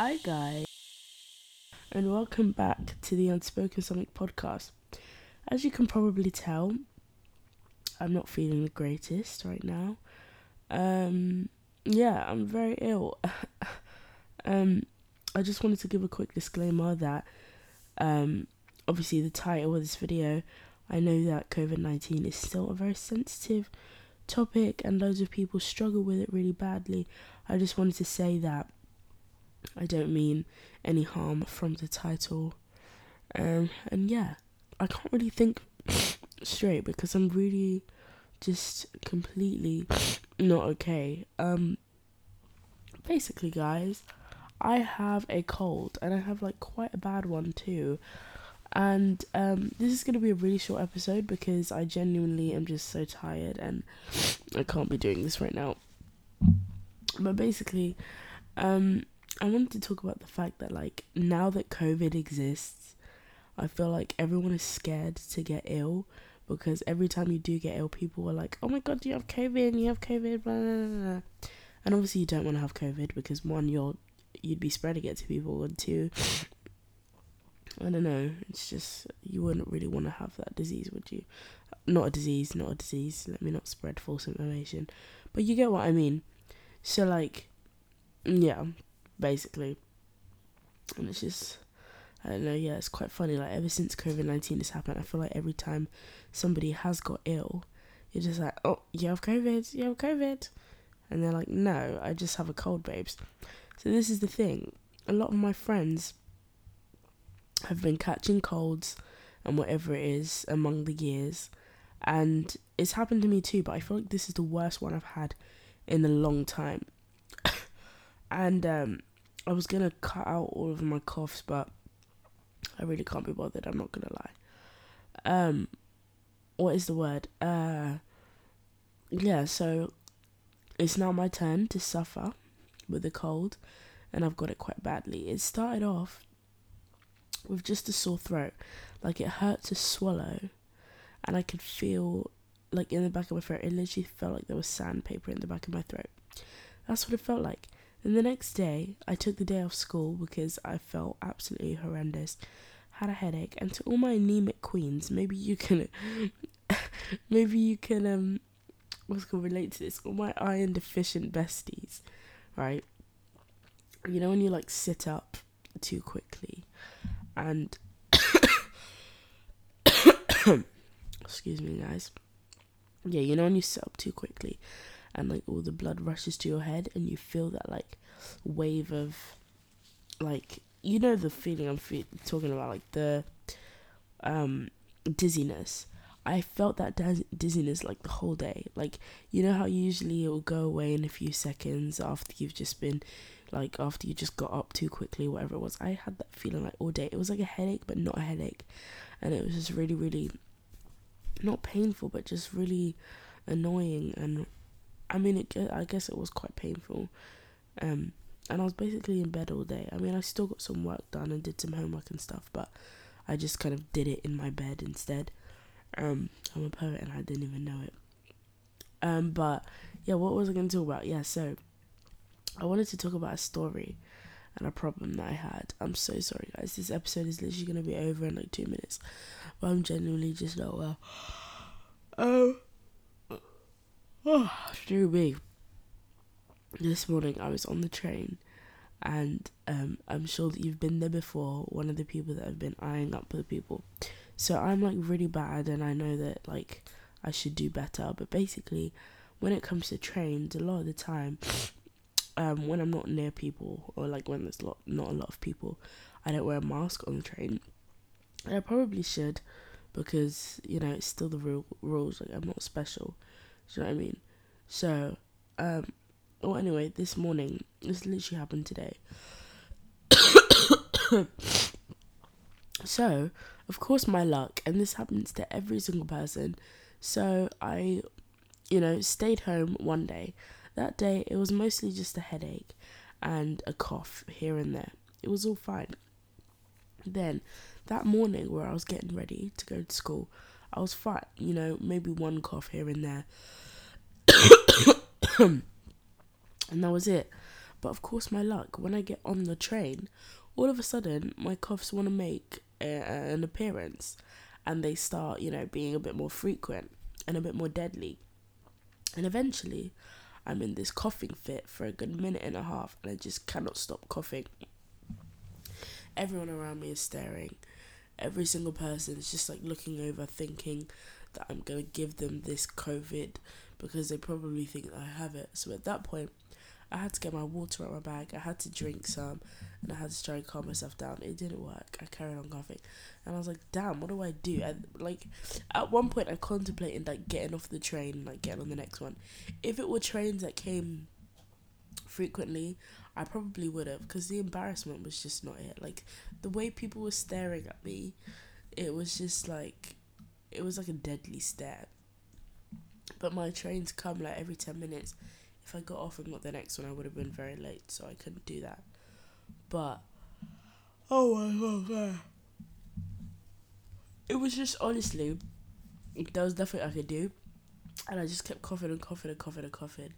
Hi, guys, and welcome back to the Unspoken Something podcast. As you can probably tell, I'm not feeling the greatest right now. Um, yeah, I'm very ill. um, I just wanted to give a quick disclaimer that, um, obviously the title of this video, I know that COVID 19 is still a very sensitive topic and loads of people struggle with it really badly. I just wanted to say that I don't mean any harm from the title. Um, and yeah, I can't really think straight because I'm really just completely not okay. Um, basically, guys, I have a cold and I have like quite a bad one too. And um, this is going to be a really short episode because I genuinely am just so tired and I can't be doing this right now. But basically, um, I wanted to talk about the fact that like now that COVID exists, I feel like everyone is scared to get ill because every time you do get ill, people are like, "Oh my god, do you have COVID, you have COVID," blah, blah, blah. and obviously you don't want to have COVID because one, you're you'd be spreading it to people, and two, I don't know, it's just you wouldn't really want to have that disease, would you? Not a disease, not a disease. Let me not spread false information, but you get what I mean. So like, yeah, basically. And it's just, I don't know, yeah, it's quite funny. Like, ever since COVID 19 has happened, I feel like every time somebody has got ill, you're just like, oh, you have COVID, you have COVID. And they're like, no, I just have a cold, babes. So, this is the thing. A lot of my friends have been catching colds and whatever it is among the years. And it's happened to me too, but I feel like this is the worst one I've had in a long time. and um, I was gonna cut out all of my coughs, but I really can't be bothered. I'm not gonna lie. Um, what is the word? Uh, yeah. So it's now my turn to suffer with the cold, and I've got it quite badly. It started off with just a sore throat, like it hurt to swallow, and I could feel like in the back of my throat. It literally felt like there was sandpaper in the back of my throat. That's what it felt like. Then the next day, I took the day off school because I felt absolutely horrendous. Had a headache, and to all my anemic queens, maybe you can, maybe you can um, what's called relate to this. All my iron deficient besties, right? You know when you like sit up too quickly, and excuse me, guys. Yeah, you know when you sit up too quickly and like all the blood rushes to your head and you feel that like wave of like you know the feeling I'm fe- talking about like the um dizziness. I felt that diz- dizziness like the whole day. Like you know how usually it will go away in a few seconds after you've just been like after you just got up too quickly whatever it was? I had that feeling like all day. It was like a headache but not a headache. And it was just really really not painful but just really annoying and I mean, it. I guess it was quite painful. Um, and I was basically in bed all day. I mean, I still got some work done and did some homework and stuff, but I just kind of did it in my bed instead. Um, I'm a poet and I didn't even know it. Um, but yeah, what was I going to talk about? Yeah, so I wanted to talk about a story and a problem that I had. I'm so sorry, guys. This episode is literally going to be over in like two minutes, but I'm genuinely just not well. Oh. Through me. This morning I was on the train and um, I'm sure that you've been there before, one of the people that have been eyeing up with people. So I'm like really bad and I know that like I should do better. But basically when it comes to trains, a lot of the time, um, when I'm not near people or like when there's lot, not a lot of people, I don't wear a mask on the train. And I probably should because, you know, it's still the real rules. Like I'm not special. Do you know what I mean? So, um, well, anyway, this morning, this literally happened today. so, of course, my luck, and this happens to every single person. So, I, you know, stayed home one day. That day, it was mostly just a headache and a cough here and there. It was all fine. Then, that morning, where I was getting ready to go to school, I was fine, you know, maybe one cough here and there. and that was it. But of course, my luck, when I get on the train, all of a sudden my coughs want to make a, an appearance and they start, you know, being a bit more frequent and a bit more deadly. And eventually, I'm in this coughing fit for a good minute and a half and I just cannot stop coughing. Everyone around me is staring. Every single person is just like looking over, thinking that I'm gonna give them this COVID because they probably think I have it. So at that point, I had to get my water out of my bag. I had to drink some, and I had to try and calm myself down. It didn't work. I carried on coughing, and I was like, "Damn, what do I do?" And like, at one point, I contemplated like getting off the train, and, like getting on the next one. If it were trains that came frequently, I probably would have, because the embarrassment was just not it. Like the way people were staring at me, it was just like, it was like a deadly stare. But my trains come like every ten minutes if I got off and got the next one, I would have been very late, so I couldn't do that. But oh my god, it was just honestly, there was nothing I could do, and I just kept coughing and coughing and coughing and coughing,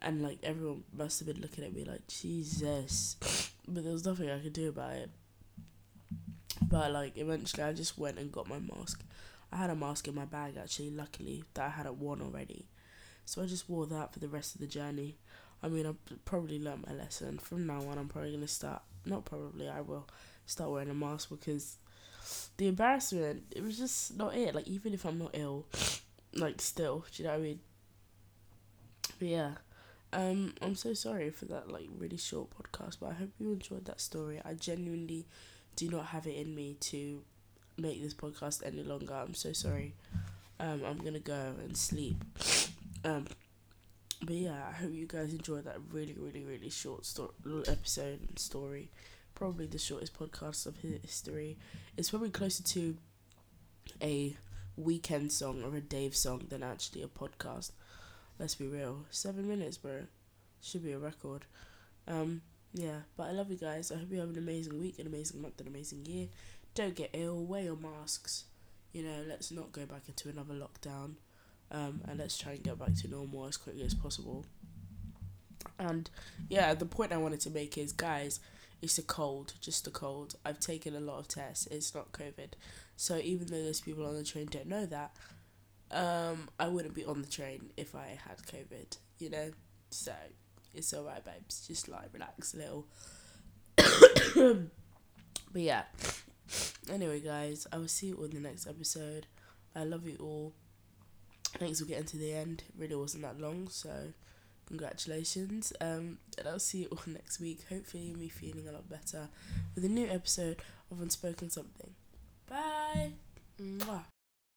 and like everyone must have been looking at me like Jesus, but there was nothing I could do about it. But like eventually, I just went and got my mask. I had a mask in my bag actually, luckily that I hadn't worn already so I just wore that for the rest of the journey. I mean, I probably learned my lesson. From now on, I'm probably to start, not probably, I will start wearing a mask because the embarrassment, it was just not it. Like, even if I'm not ill, like, still, do you know what I mean? But yeah. Um, I'm so sorry for that like really short podcast, but I hope you enjoyed that story. I genuinely do not have it in me to make this podcast any longer. I'm so sorry. Um, I'm gonna go and sleep. Um, but yeah, I hope you guys enjoyed that really, really, really short story, episode and story. Probably the shortest podcast of history. It's probably closer to a Weeknd song or a Dave song than actually a podcast. Let's be real. Seven minutes, bro. Should be a record. Um, yeah, but I love you guys. I hope you have an amazing week, an amazing month, an amazing year. Don't get ill. Wear your masks. You know, let's not go back into another lockdown um, and let's try and get back to normal as quickly as possible. And yeah, the point I wanted to make is, guys, it's a cold, just a cold. I've taken a lot of tests. It's not COVID. So even though those people on the train don't know that, um, I wouldn't be on the train if I had COVID. You know, so it's alright, babes. Just like relax a little. but yeah. Anyway, guys, I will see you all in the next episode. I love you all. Thanks for getting to the end. It really wasn't that long, so congratulations. Um, and I'll see you all next week. Hopefully, me feeling a lot better with a new episode of Unspoken Something. Bye.